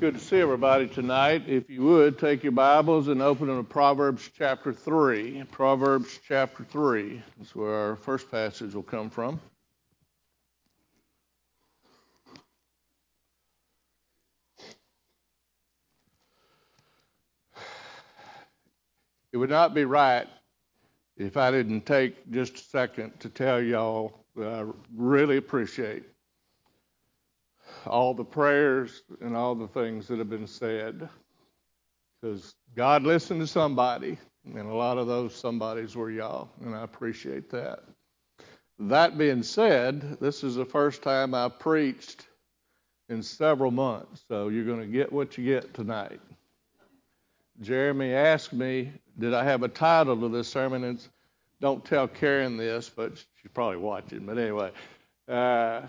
good to see everybody tonight. If you would, take your Bibles and open them to Proverbs chapter 3. Proverbs chapter 3 is where our first passage will come from. It would not be right if I didn't take just a second to tell y'all that I really appreciate all the prayers and all the things that have been said. Because God listened to somebody, and a lot of those somebodies were y'all, and I appreciate that. That being said, this is the first time I've preached in several months, so you're going to get what you get tonight. Jeremy asked me, did I have a title to this sermon? And don't tell Karen this, but she's probably watching. But anyway, uh,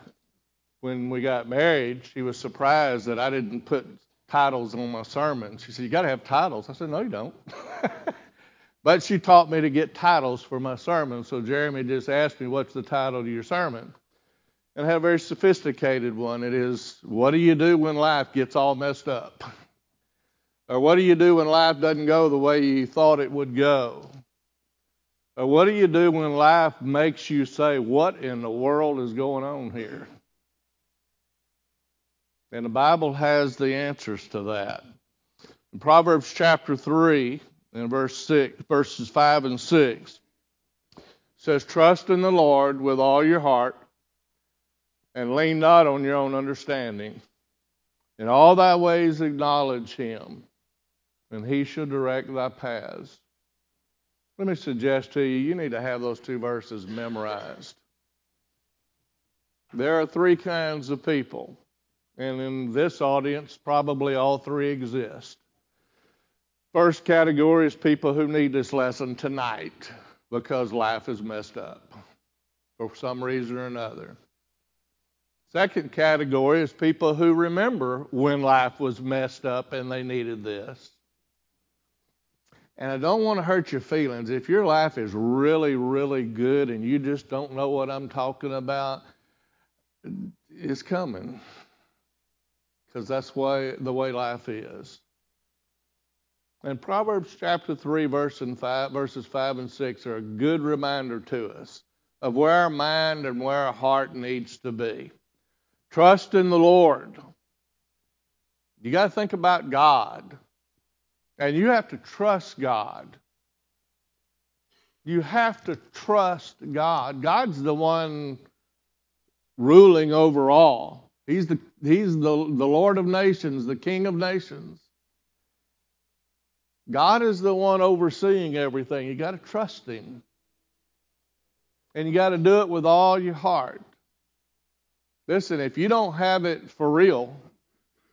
when we got married, she was surprised that I didn't put titles on my sermons. She said, You got to have titles. I said, No, you don't. but she taught me to get titles for my sermons. So Jeremy just asked me, What's the title to your sermon? And I had a very sophisticated one. It is, What do you do when life gets all messed up? Or what do you do when life doesn't go the way you thought it would go? Or what do you do when life makes you say, What in the world is going on here? And the Bible has the answers to that. In Proverbs chapter 3 and verse 6, verses 5 and 6 says, Trust in the Lord with all your heart and lean not on your own understanding. In all thy ways acknowledge him, and he shall direct thy paths. Let me suggest to you, you need to have those two verses memorized. There are three kinds of people and in this audience, probably all three exist. First category is people who need this lesson tonight because life is messed up for some reason or another. Second category is people who remember when life was messed up and they needed this. And I don't want to hurt your feelings. If your life is really, really good and you just don't know what I'm talking about, it's coming because that's why the way life is. And Proverbs chapter 3, verse and five, verses 5 and 6 are a good reminder to us of where our mind and where our heart needs to be. Trust in the Lord. You got to think about God. And you have to trust God. You have to trust God. God's the one ruling over all. He's the he's the, the Lord of nations, the King of nations. God is the one overseeing everything. You got to trust him. And you got to do it with all your heart. Listen, if you don't have it for real,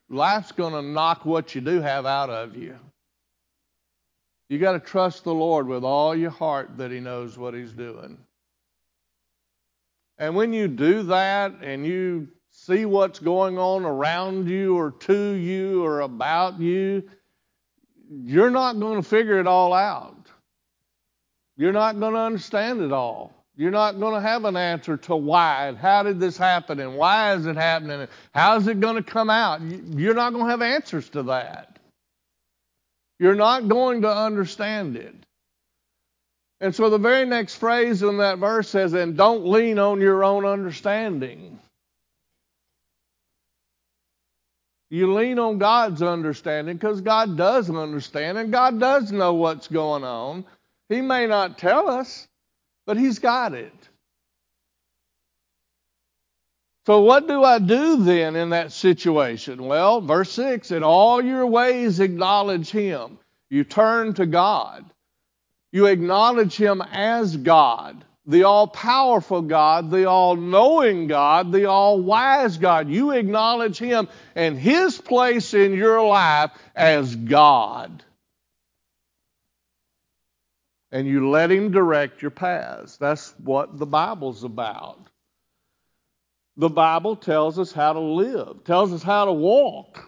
life's going to knock what you do have out of you. You got to trust the Lord with all your heart that He knows what He's doing. And when you do that and you see what's going on around you or to you or about you, you're not going to figure it all out. You're not going to understand it all. You're not going to have an answer to why and how did this happen and why is it happening and how is it going to come out. You're not going to have answers to that. You're not going to understand it. And so the very next phrase in that verse says, and don't lean on your own understanding. You lean on God's understanding because God does understand and God does know what's going on. He may not tell us, but He's got it. So, what do I do then in that situation? Well, verse 6 in all your ways acknowledge Him. You turn to God, you acknowledge Him as God the all powerful God, the all knowing God, the all wise God. You acknowledge Him and His place in your life as God. And you let Him direct your paths. That's what the Bible's about. The Bible tells us how to live, tells us how to walk,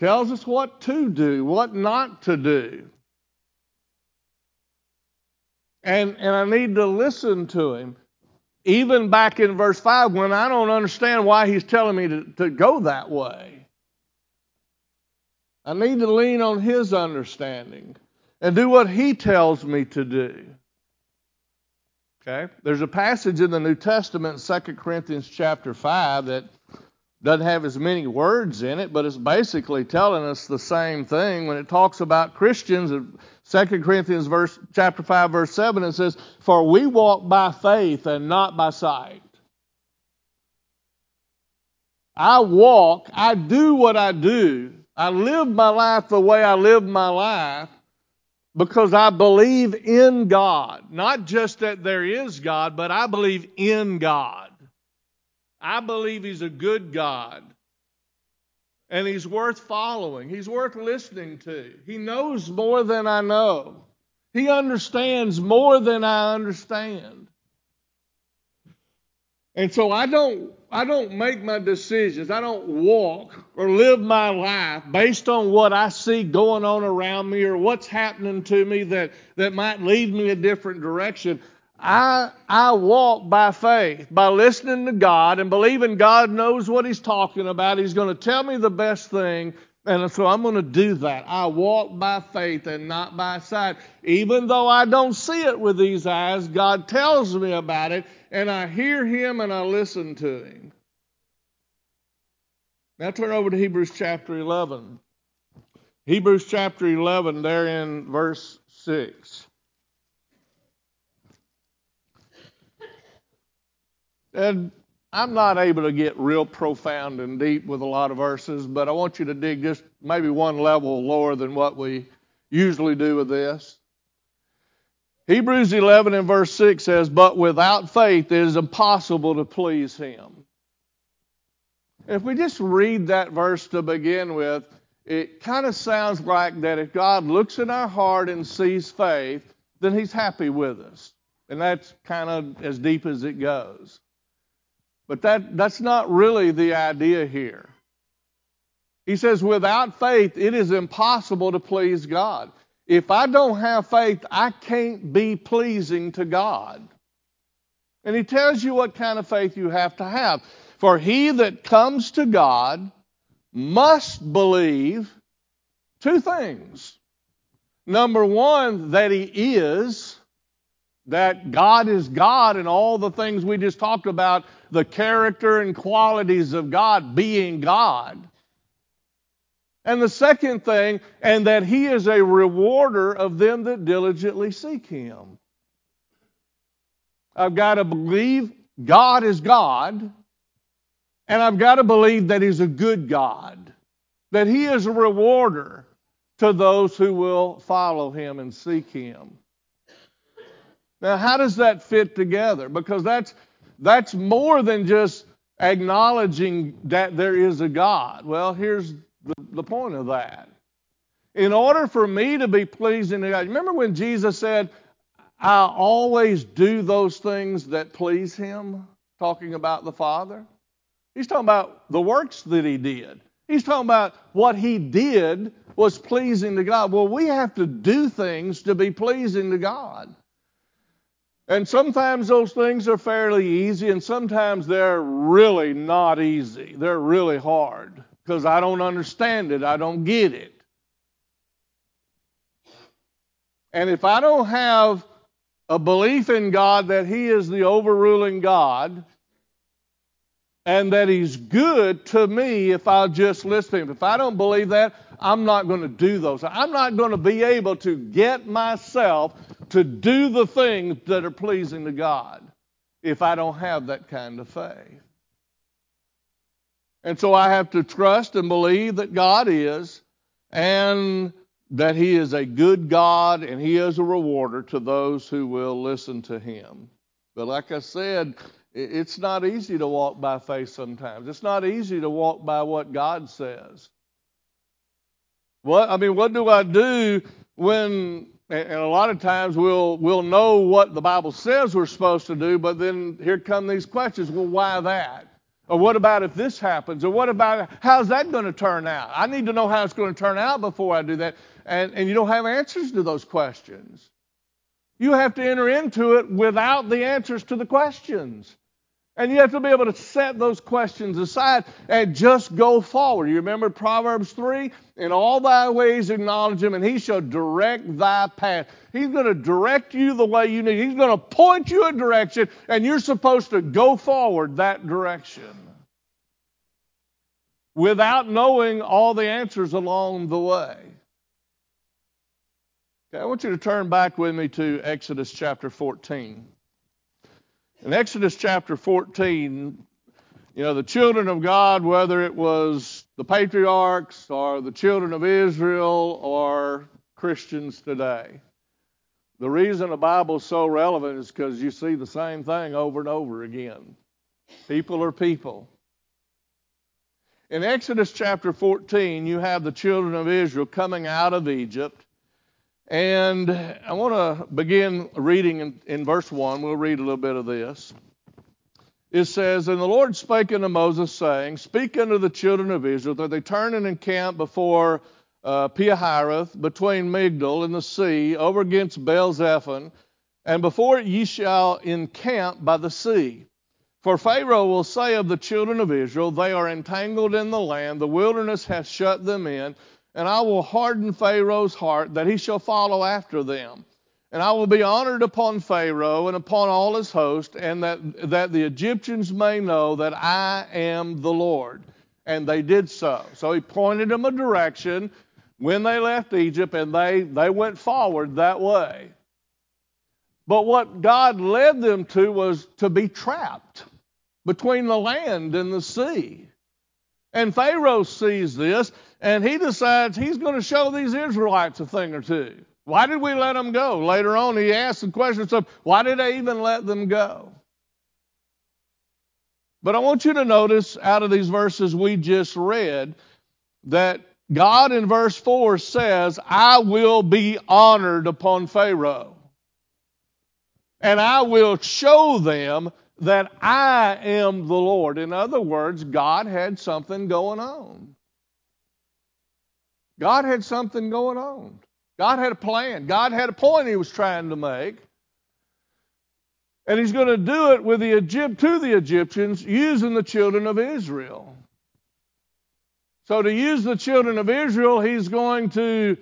tells us what to do, what not to do. And, and I need to listen to him. Even back in verse 5, when I don't understand why he's telling me to, to go that way. I need to lean on His understanding and do what He tells me to do. Okay? There's a passage in the New Testament, 2 Corinthians chapter 5, that doesn't have as many words in it, but it's basically telling us the same thing when it talks about Christians. 2 Corinthians verse, chapter 5, verse 7, it says, For we walk by faith and not by sight. I walk, I do what I do, I live my life the way I live my life because I believe in God. Not just that there is God, but I believe in God. I believe He's a good God. And He's worth following, He's worth listening to. He knows more than I know, He understands more than I understand. And so I don't I don't make my decisions. I don't walk or live my life based on what I see going on around me or what's happening to me that, that might lead me a different direction. I, I walk by faith, by listening to God and believing God knows what He's talking about. He's going to tell me the best thing, and so I'm going to do that. I walk by faith and not by sight. Even though I don't see it with these eyes, God tells me about it, and I hear Him and I listen to Him. Now turn over to Hebrews chapter 11. Hebrews chapter 11, there in verse 6. And I'm not able to get real profound and deep with a lot of verses, but I want you to dig just maybe one level lower than what we usually do with this. Hebrews 11 and verse 6 says, But without faith it is impossible to please him. If we just read that verse to begin with, it kind of sounds like that if God looks in our heart and sees faith, then he's happy with us. And that's kind of as deep as it goes. But that, that's not really the idea here. He says, without faith, it is impossible to please God. If I don't have faith, I can't be pleasing to God. And he tells you what kind of faith you have to have. For he that comes to God must believe two things. Number one, that he is, that God is God, and all the things we just talked about the character and qualities of God being God. And the second thing, and that He is a rewarder of them that diligently seek Him. I've got to believe God is God, and I've got to believe that He's a good God, that He is a rewarder to those who will follow Him and seek Him. Now, how does that fit together? Because that's that's more than just acknowledging that there is a God. Well, here's the, the point of that. In order for me to be pleasing to God, remember when Jesus said, I always do those things that please Him, talking about the Father? He's talking about the works that He did. He's talking about what He did was pleasing to God. Well, we have to do things to be pleasing to God. And sometimes those things are fairly easy, and sometimes they're really not easy. They're really hard because I don't understand it, I don't get it. And if I don't have a belief in God that He is the overruling God, and that He's good to me if I'll just listen to Him. If I don't believe that, I'm not going to do those. I'm not going to be able to get myself to do the things that are pleasing to God if I don't have that kind of faith. And so I have to trust and believe that God is and that He is a good God and He is a rewarder to those who will listen to Him. But like I said, it's not easy to walk by faith sometimes. It's not easy to walk by what God says. What I mean, what do I do when and a lot of times we'll we'll know what the Bible says we're supposed to do, but then here come these questions. Well, why that? Or what about if this happens? Or what about how's that going to turn out? I need to know how it's going to turn out before I do that. And, and you don't have answers to those questions. You have to enter into it without the answers to the questions. And you have to be able to set those questions aside and just go forward. You remember Proverbs 3? In all thy ways acknowledge him, and he shall direct thy path. He's going to direct you the way you need. He's going to point you a direction, and you're supposed to go forward that direction without knowing all the answers along the way. Okay, I want you to turn back with me to Exodus chapter 14. In Exodus chapter 14, you know, the children of God, whether it was the patriarchs or the children of Israel or Christians today, the reason the Bible is so relevant is because you see the same thing over and over again. People are people. In Exodus chapter 14, you have the children of Israel coming out of Egypt and I want to begin reading in, in, verse 1. We'll read a little bit of this. It says, And the Lord spake unto Moses, saying, Speak unto the children of Israel that they turn and encamp before uh, Pihahiroth, between Migdol and the sea, over against Baal Zephon, and before ye shall encamp by the sea. For Pharaoh will say of the children of Israel, They are entangled in the land, the wilderness hath shut them in and I will harden Pharaoh's heart that he shall follow after them. And I will be honored upon Pharaoh and upon all his host, and that, that the Egyptians may know that I am the Lord. And they did so. So he pointed them a direction when they left Egypt, and they, they went forward that way. But what God led them to was to be trapped between the land and the sea. And Pharaoh sees this, and he decides he's going to show these Israelites a thing or two. Why did we let them go? Later on, he asks the question of why did I even let them go? But I want you to notice out of these verses we just read that God in verse 4 says, I will be honored upon Pharaoh. And I will show them that I am the Lord. In other words, God had something going on. God had something going on. God had a plan. God had a point he was trying to make. And he's going to do it with the Egypt to the Egyptians using the children of Israel. So to use the children of Israel, he's going to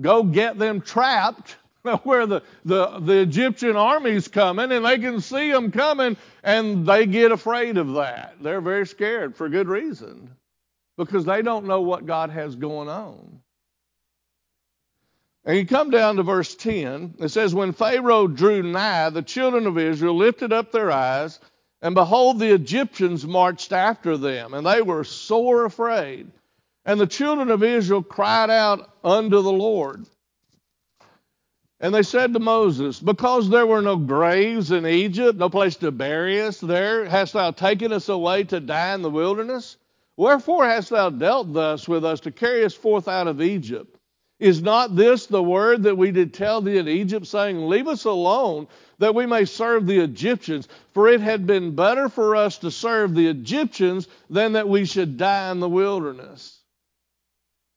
go get them trapped where the, the, the Egyptian army's coming and they can see them coming and they get afraid of that. They're very scared for good reason because they don't know what God has going on. And you come down to verse 10. It says, When Pharaoh drew nigh, the children of Israel lifted up their eyes, and behold, the Egyptians marched after them, and they were sore afraid. And the children of Israel cried out unto the Lord. And they said to Moses, Because there were no graves in Egypt, no place to bury us there, hast thou taken us away to die in the wilderness? Wherefore hast thou dealt thus with us to carry us forth out of Egypt? Is not this the word that we did tell thee in Egypt, saying, Leave us alone, that we may serve the Egyptians? For it had been better for us to serve the Egyptians than that we should die in the wilderness.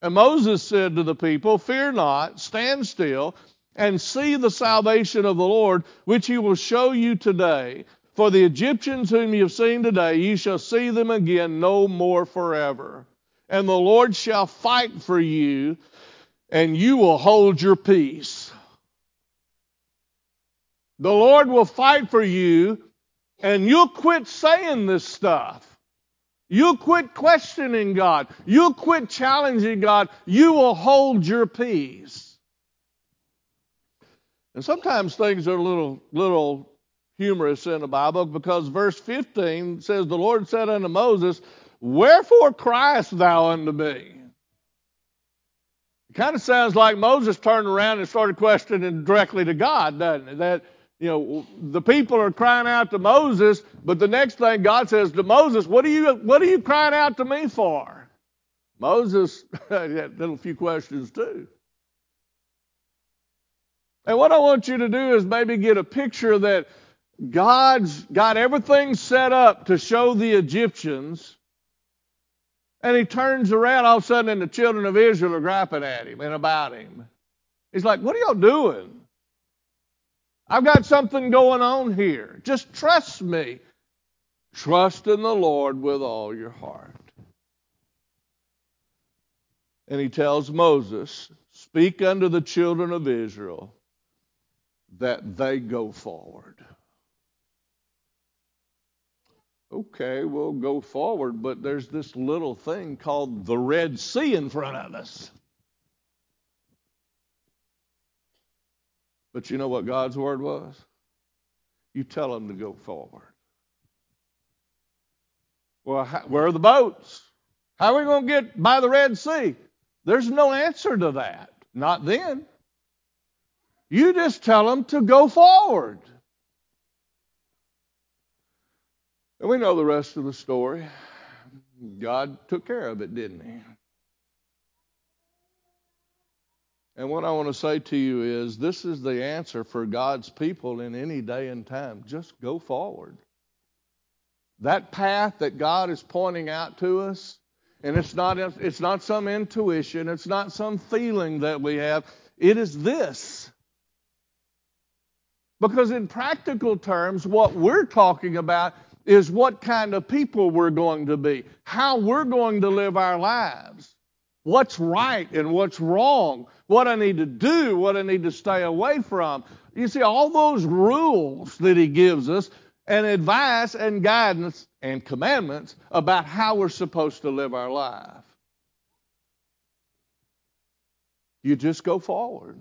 And Moses said to the people, Fear not, stand still and see the salvation of the Lord, which he will show you today. For the Egyptians whom you have seen today, you shall see them again no more forever. And the Lord shall fight for you, and you will hold your peace. The Lord will fight for you, and you'll quit saying this stuff. You'll quit questioning God. You'll quit challenging God. You will hold your peace. And sometimes things are a little, little humorous in the Bible because verse 15 says, The Lord said unto Moses, Wherefore criest thou unto me? It kind of sounds like Moses turned around and started questioning directly to God, doesn't it? That, you know, the people are crying out to Moses, but the next thing God says to Moses, What are you, what are you crying out to me for? Moses had a few questions too. And what I want you to do is maybe get a picture that God's got everything set up to show the Egyptians, and he turns around all of a sudden, and the children of Israel are griping at him and about him. He's like, What are y'all doing? I've got something going on here. Just trust me. Trust in the Lord with all your heart. And he tells Moses, Speak unto the children of Israel that they go forward. Okay, we'll go forward, but there's this little thing called the Red Sea in front of us. But you know what God's word was? You tell them to go forward. Well, how, where are the boats? How are we going to get by the Red Sea? There's no answer to that. Not then. You just tell them to go forward. And we know the rest of the story. God took care of it, didn't He? And what I want to say to you is this is the answer for God's people in any day and time. Just go forward. That path that God is pointing out to us, and it's not, it's not some intuition, it's not some feeling that we have, it is this. Because in practical terms, what we're talking about is what kind of people we're going to be, how we're going to live our lives, what's right and what's wrong, what I need to do, what I need to stay away from. You see, all those rules that he gives us, and advice and guidance and commandments about how we're supposed to live our life. You just go forward.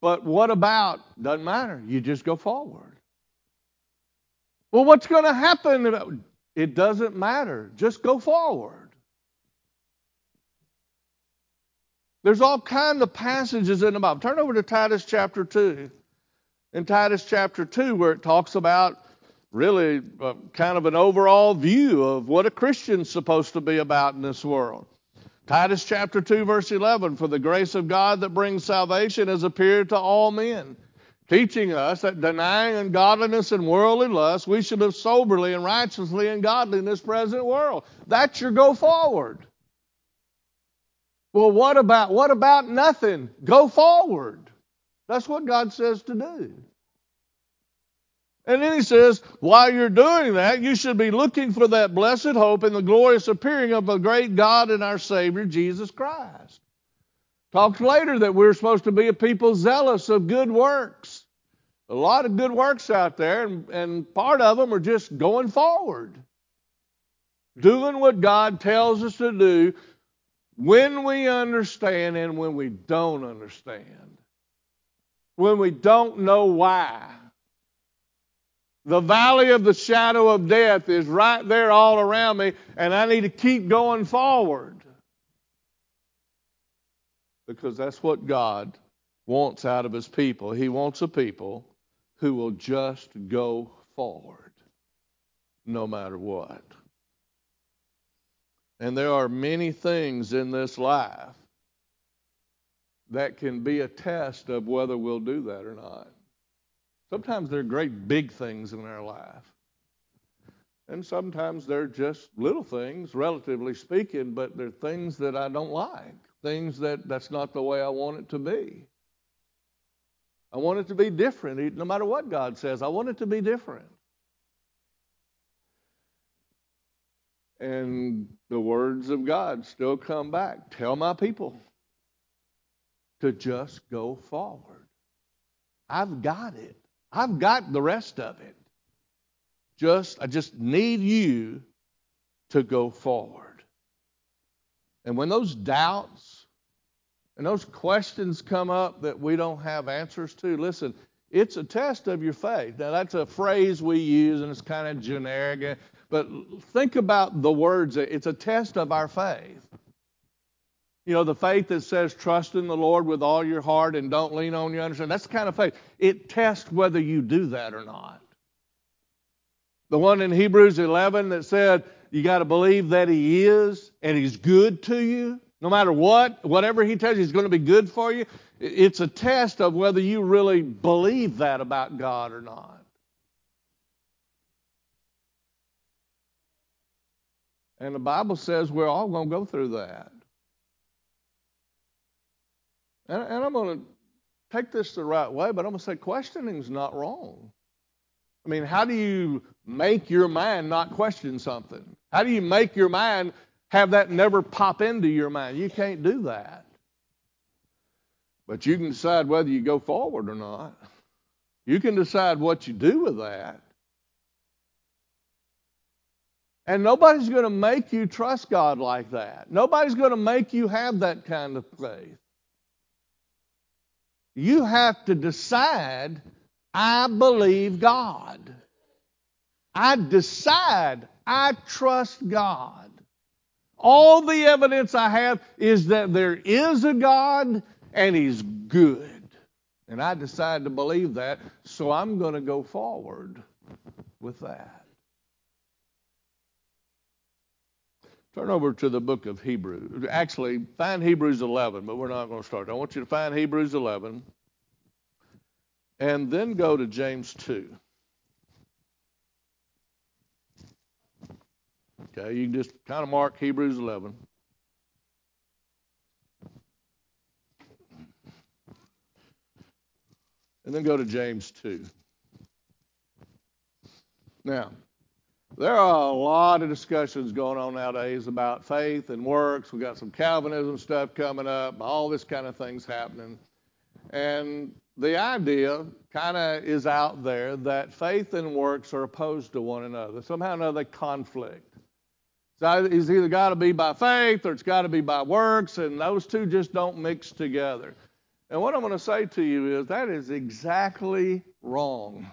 But what about? Doesn't matter. You just go forward. Well, what's going to happen? It doesn't matter. Just go forward. There's all kinds of passages in the Bible. Turn over to Titus chapter 2 in Titus chapter 2 where it talks about really uh, kind of an overall view of what a Christian's supposed to be about in this world. Titus chapter 2 verse 11 for the grace of God that brings salvation has appeared to all men teaching us that denying ungodliness and worldly lust we should live soberly and righteously and godly in this present world that's your go forward well what about what about nothing go forward that's what God says to do. And then he says, while you're doing that, you should be looking for that blessed hope and the glorious appearing of the great God and our Savior, Jesus Christ. Talks later that we're supposed to be a people zealous of good works. A lot of good works out there, and, and part of them are just going forward. Doing what God tells us to do when we understand and when we don't understand when we don't know why. The valley of the shadow of death is right there all around me, and I need to keep going forward. Because that's what God wants out of His people. He wants a people who will just go forward no matter what. And there are many things in this life that can be a test of whether we'll do that or not. Sometimes they're great big things in our life. And sometimes they're just little things, relatively speaking, but they're things that I don't like, things that that's not the way I want it to be. I want it to be different, no matter what God says. I want it to be different. And the words of God still come back. Tell my people to just go forward. I've got it. I've got the rest of it. Just I just need you to go forward. And when those doubts and those questions come up that we don't have answers to, listen, it's a test of your faith. Now that's a phrase we use and it's kind of generic, but think about the words. It's a test of our faith. You know, the faith that says trust in the Lord with all your heart and don't lean on your understanding. That's the kind of faith. It tests whether you do that or not. The one in Hebrews 11 that said you got to believe that He is and He's good to you. No matter what, whatever He tells you, is going to be good for you. It's a test of whether you really believe that about God or not. And the Bible says we're all going to go through that. And, and I'm going to take this the right way, but I'm going to say questioning is not wrong. I mean, how do you make your mind not question something? How do you make your mind have that never pop into your mind? You can't do that. But you can decide whether you go forward or not. You can decide what you do with that. And nobody's going to make you trust God like that. Nobody's going to make you have that kind of faith. You have to decide, I believe God. I decide I trust God. All the evidence I have is that there is a God and He's good. And I decide to believe that, so I'm going to go forward with that. Turn over to the book of Hebrews. Actually, find Hebrews 11, but we're not going to start. I want you to find Hebrews 11 and then go to James 2. Okay, you can just kind of mark Hebrews 11. And then go to James 2. Now, there are a lot of discussions going on nowadays about faith and works. We've got some Calvinism stuff coming up, all this kind of things happening. And the idea kind of is out there that faith and works are opposed to one another. Somehow or another, they conflict. So it's either got to be by faith or it's got to be by works, and those two just don't mix together. And what I'm going to say to you is that is exactly wrong.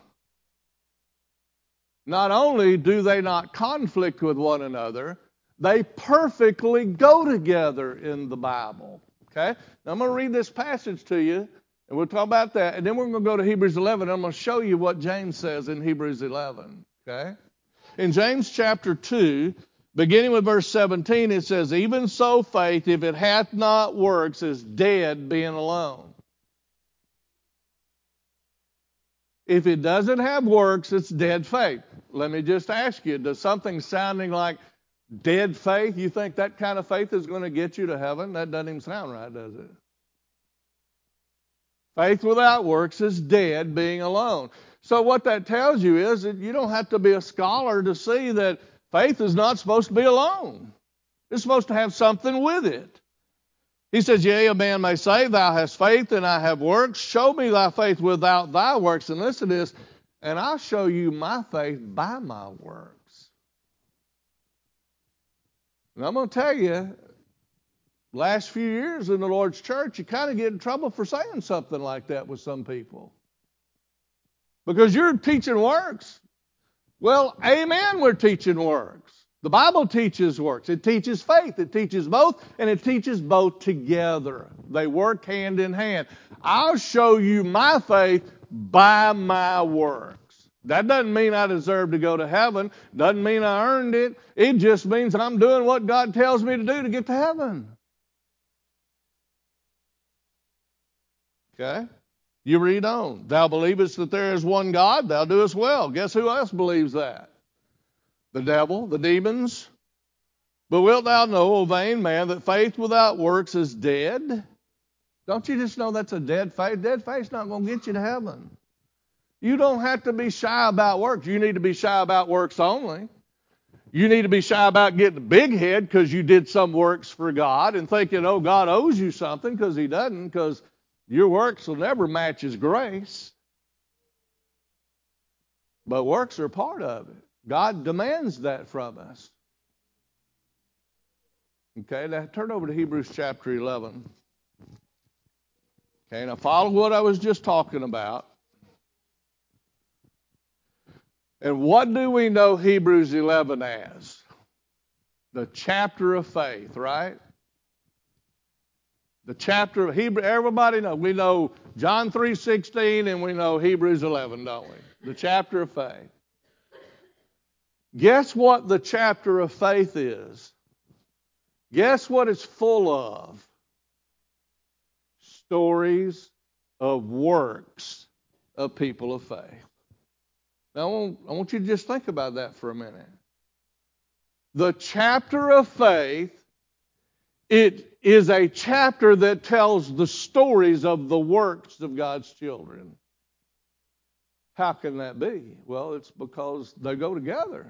Not only do they not conflict with one another, they perfectly go together in the Bible. Okay? Now I'm going to read this passage to you, and we'll talk about that. And then we're going to go to Hebrews 11. And I'm going to show you what James says in Hebrews 11. Okay? In James chapter 2, beginning with verse 17, it says, Even so, faith, if it hath not works, is dead being alone. If it doesn't have works, it's dead faith. Let me just ask you does something sounding like dead faith, you think that kind of faith is going to get you to heaven? That doesn't even sound right, does it? Faith without works is dead, being alone. So, what that tells you is that you don't have to be a scholar to see that faith is not supposed to be alone. It's supposed to have something with it. He says, Yea, a man may say, Thou hast faith and I have works. Show me thy faith without thy works. And listen to this, and I'll show you my faith by my works. And I'm going to tell you, last few years in the Lord's church, you kind of get in trouble for saying something like that with some people. Because you're teaching works. Well, amen, we're teaching works. The Bible teaches works. It teaches faith. It teaches both, and it teaches both together. They work hand in hand. I'll show you my faith by my works. That doesn't mean I deserve to go to heaven. Doesn't mean I earned it. It just means I'm doing what God tells me to do to get to heaven. Okay? You read on. Thou believest that there is one God, thou doest well. Guess who else believes that? the devil, the demons. But wilt thou know, O vain man, that faith without works is dead? Don't you just know that's a dead faith? Dead faith's not going to get you to heaven. You don't have to be shy about works. You need to be shy about works only. You need to be shy about getting a big head because you did some works for God and thinking, oh, God owes you something because He doesn't, because your works will never match His grace. But works are part of it. God demands that from us. Okay, now turn over to Hebrews chapter 11. Okay, now follow what I was just talking about. And what do we know Hebrews 11 as? The chapter of faith, right? The chapter of Hebrew. Everybody know. We know John 3:16 and we know Hebrews 11, don't we? The chapter of faith. Guess what the chapter of faith is? Guess what it's full of? Stories of works of people of faith. Now, I want, I want you to just think about that for a minute. The chapter of faith, it is a chapter that tells the stories of the works of God's children How can that be? Well, it's because they go together.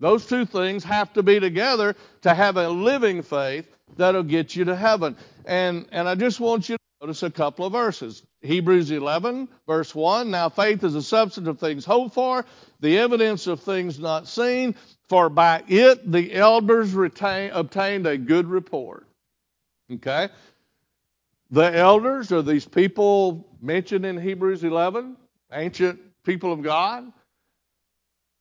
Those two things have to be together to have a living faith that'll get you to heaven. And, and I just want you to notice a couple of verses. Hebrews 11, verse 1. Now faith is the substance of things hoped for, the evidence of things not seen, for by it the elders retain, obtained a good report. Okay? The elders are these people mentioned in Hebrews 11, ancient people of God.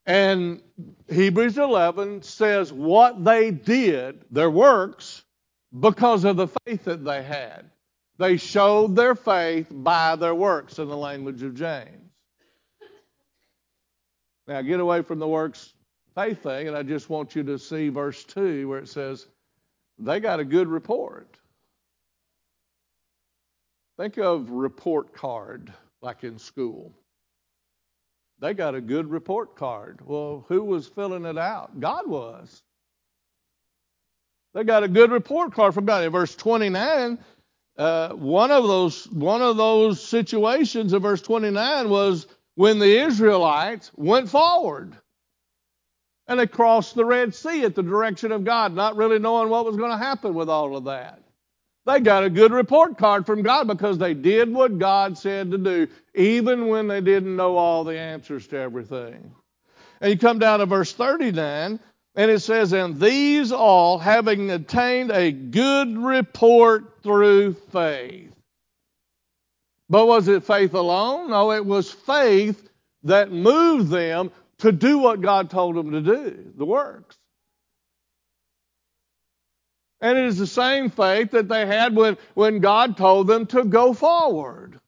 And Hebrews 11 says what they did, their works, because of the faith that they had. They showed their faith by their works, in the language of James. Now, get away from the works faith thing, and I just want you to see verse 2 where it says, they got a good report. Think of report card like in school. They got a good report card. Well, who was filling it out? God was. They got a good report card from God. In verse 29, uh, one of those one of those situations in verse 29 was when the Israelites went forward and they crossed the Red Sea at the direction of God, not really knowing what was going to happen with all of that. They got a good report card from God because they did what God said to do, even when they didn't know all the answers to everything. And you come down to verse 39, and it says, And these all, having attained a good report through faith. But was it faith alone? No, it was faith that moved them to do what God told them to do, the works. And it is the same faith that they had when, when God told them to go forward.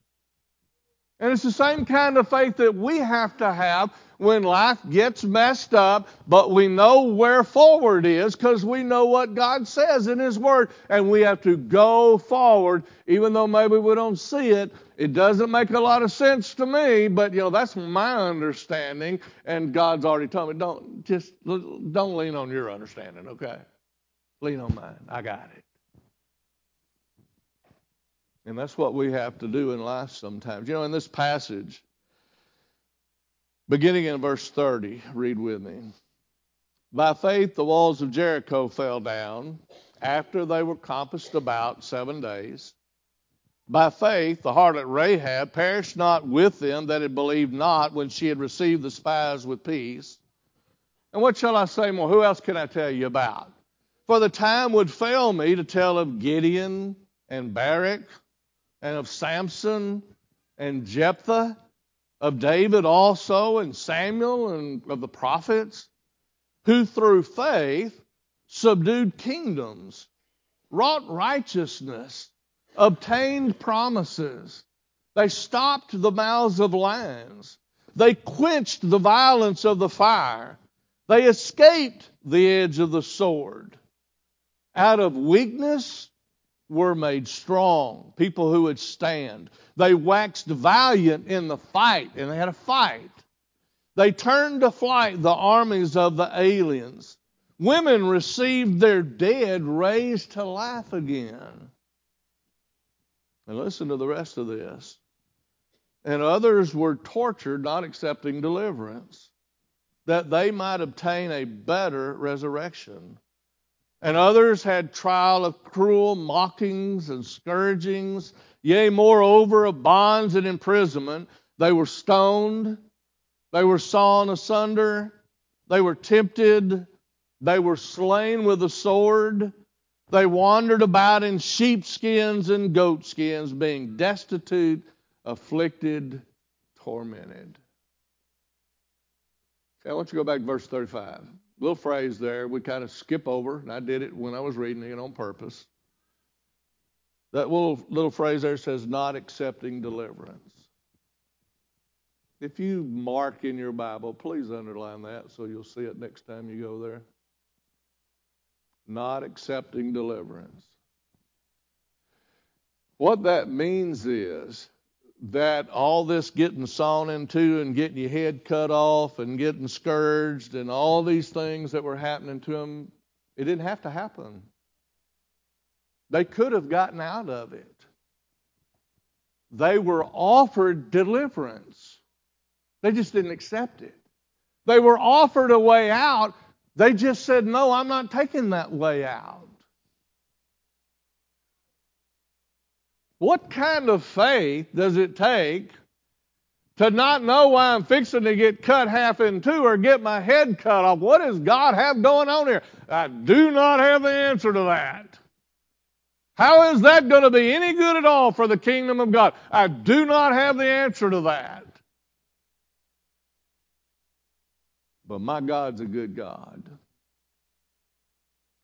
And it's the same kind of faith that we have to have when life gets messed up, but we know where forward is because we know what God says in His Word. And we have to go forward, even though maybe we don't see it. It doesn't make a lot of sense to me, but you know, that's my understanding. And God's already told me, don't just don't lean on your understanding, okay? Lean on mine. I got it. And that's what we have to do in life sometimes. You know, in this passage, beginning in verse 30, read with me. By faith, the walls of Jericho fell down after they were compassed about seven days. By faith, the harlot Rahab perished not with them that had believed not when she had received the spies with peace. And what shall I say more? Who else can I tell you about? For the time would fail me to tell of Gideon and Barak and of Samson and Jephthah, of David also and Samuel and of the prophets, who through faith subdued kingdoms, wrought righteousness, obtained promises. They stopped the mouths of lions. They quenched the violence of the fire. They escaped the edge of the sword out of weakness were made strong, people who would stand. They waxed valiant in the fight, and they had a fight. They turned to flight the armies of the aliens. Women received their dead raised to life again. And listen to the rest of this. And others were tortured, not accepting deliverance, that they might obtain a better resurrection. And others had trial of cruel mockings and scourgings, yea, moreover, of bonds and imprisonment. They were stoned, they were sawn asunder, they were tempted, they were slain with a sword. They wandered about in sheepskins and goatskins, being destitute, afflicted, tormented. Okay, I want you to go back to verse 35 little phrase there we kind of skip over, and I did it when I was reading it on purpose. That little, little phrase there says, not accepting deliverance. If you mark in your Bible, please underline that so you'll see it next time you go there. Not accepting deliverance. What that means is that all this getting sawn into and getting your head cut off and getting scourged and all these things that were happening to them, it didn't have to happen. They could have gotten out of it. They were offered deliverance. They just didn't accept it. They were offered a way out. They just said, No, I'm not taking that way out. What kind of faith does it take to not know why I'm fixing to get cut half in two or get my head cut off? What does God have going on here? I do not have the answer to that. How is that going to be any good at all for the kingdom of God? I do not have the answer to that. But my God's a good God.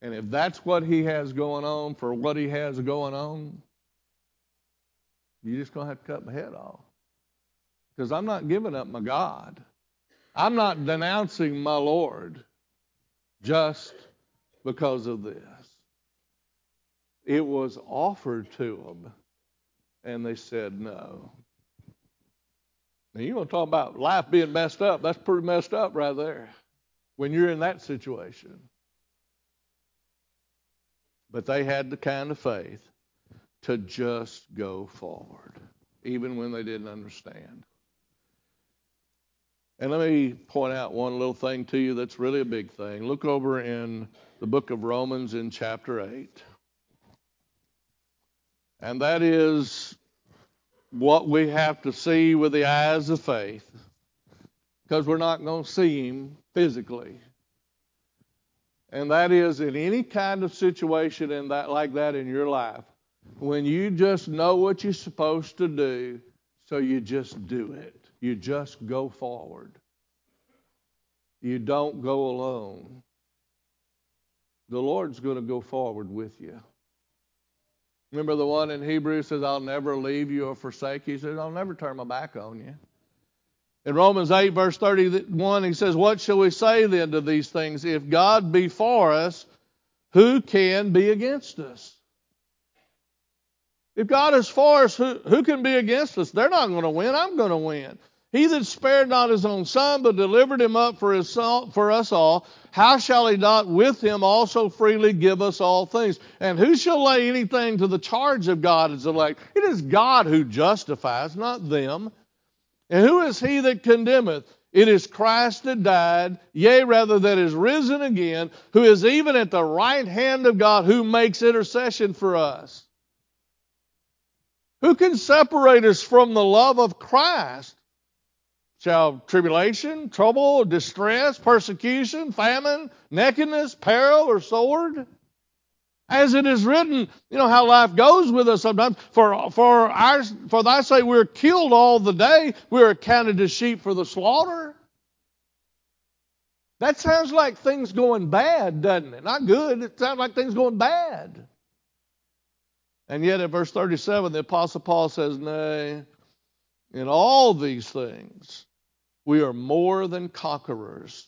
And if that's what He has going on for what He has going on, you're just going to have to cut my head off. Because I'm not giving up my God. I'm not denouncing my Lord just because of this. It was offered to them, and they said no. Now, you want to talk about life being messed up? That's pretty messed up right there when you're in that situation. But they had the kind of faith to just go forward, even when they didn't understand. And let me point out one little thing to you that's really a big thing. Look over in the book of Romans in chapter 8. And that is what we have to see with the eyes of faith because we're not going to see him physically. And that is in any kind of situation in that like that in your life, when you just know what you're supposed to do, so you just do it. You just go forward. You don't go alone. The Lord's going to go forward with you. Remember the one in Hebrews says, I'll never leave you or forsake you? He says, I'll never turn my back on you. In Romans 8, verse 31, he says, What shall we say then to these things? If God be for us, who can be against us? If God is for us, who, who can be against us? They're not going to win. I'm going to win. He that spared not his own son, but delivered him up for, his for us all, how shall he not with him also freely give us all things? And who shall lay anything to the charge of God as elect? It is God who justifies, not them. And who is he that condemneth? It is Christ that died, yea, rather that is risen again, who is even at the right hand of God, who makes intercession for us. Who can separate us from the love of Christ? shall tribulation, trouble, distress, persecution, famine, nakedness, peril, or sword? As it is written, you know how life goes with us sometimes. For for our for thy sake we're killed all the day. We're accounted as sheep for the slaughter. That sounds like things going bad, doesn't it? Not good. It sounds like things going bad. And yet in verse 37, the Apostle Paul says, Nay, in all these things we are more than conquerors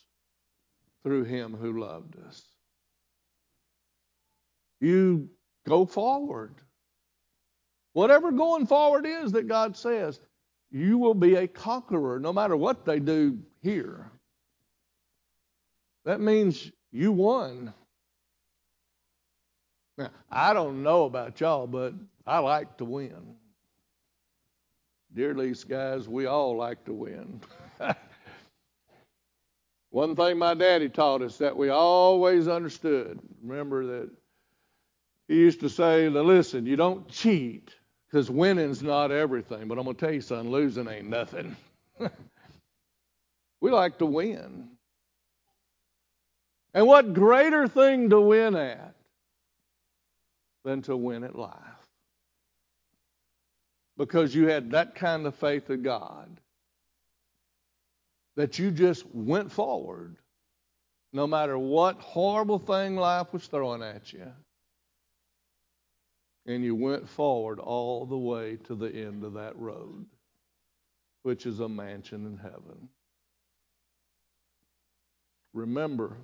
through him who loved us. You go forward. Whatever going forward is that God says, you will be a conqueror no matter what they do here. That means you won. Now, I don't know about y'all, but I like to win. Dear least guys, we all like to win. One thing my daddy taught us that we always understood. Remember that he used to say, listen, you don't cheat because winning's not everything. But I'm going to tell you, son, losing ain't nothing. we like to win. And what greater thing to win at than to win at life? Because you had that kind of faith of God that you just went forward no matter what horrible thing life was throwing at you. And you went forward all the way to the end of that road, which is a mansion in heaven. Remember,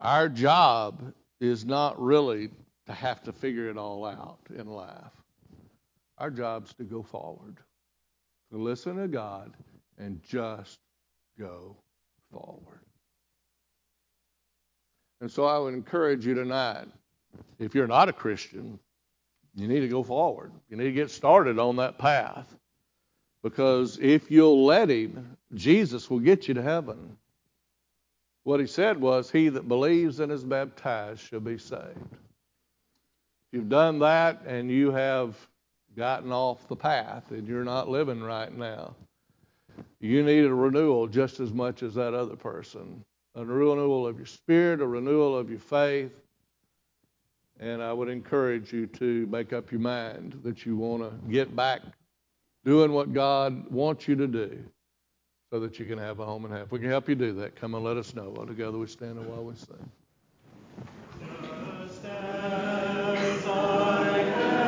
our job is not really to have to figure it all out in life. Our job's to go forward, to listen to God, and just go forward. And so I would encourage you tonight, if you're not a Christian, you need to go forward. You need to get started on that path. Because if you'll let Him, Jesus will get you to heaven. What he said was, He that believes and is baptized shall be saved. You've done that and you have gotten off the path and you're not living right now, you need a renewal just as much as that other person. A renewal of your spirit, a renewal of your faith. And I would encourage you to make up your mind that you want to get back doing what God wants you to do so that you can have a home heaven. If we can help you do that, come and let us know. While together we stand and while we sing.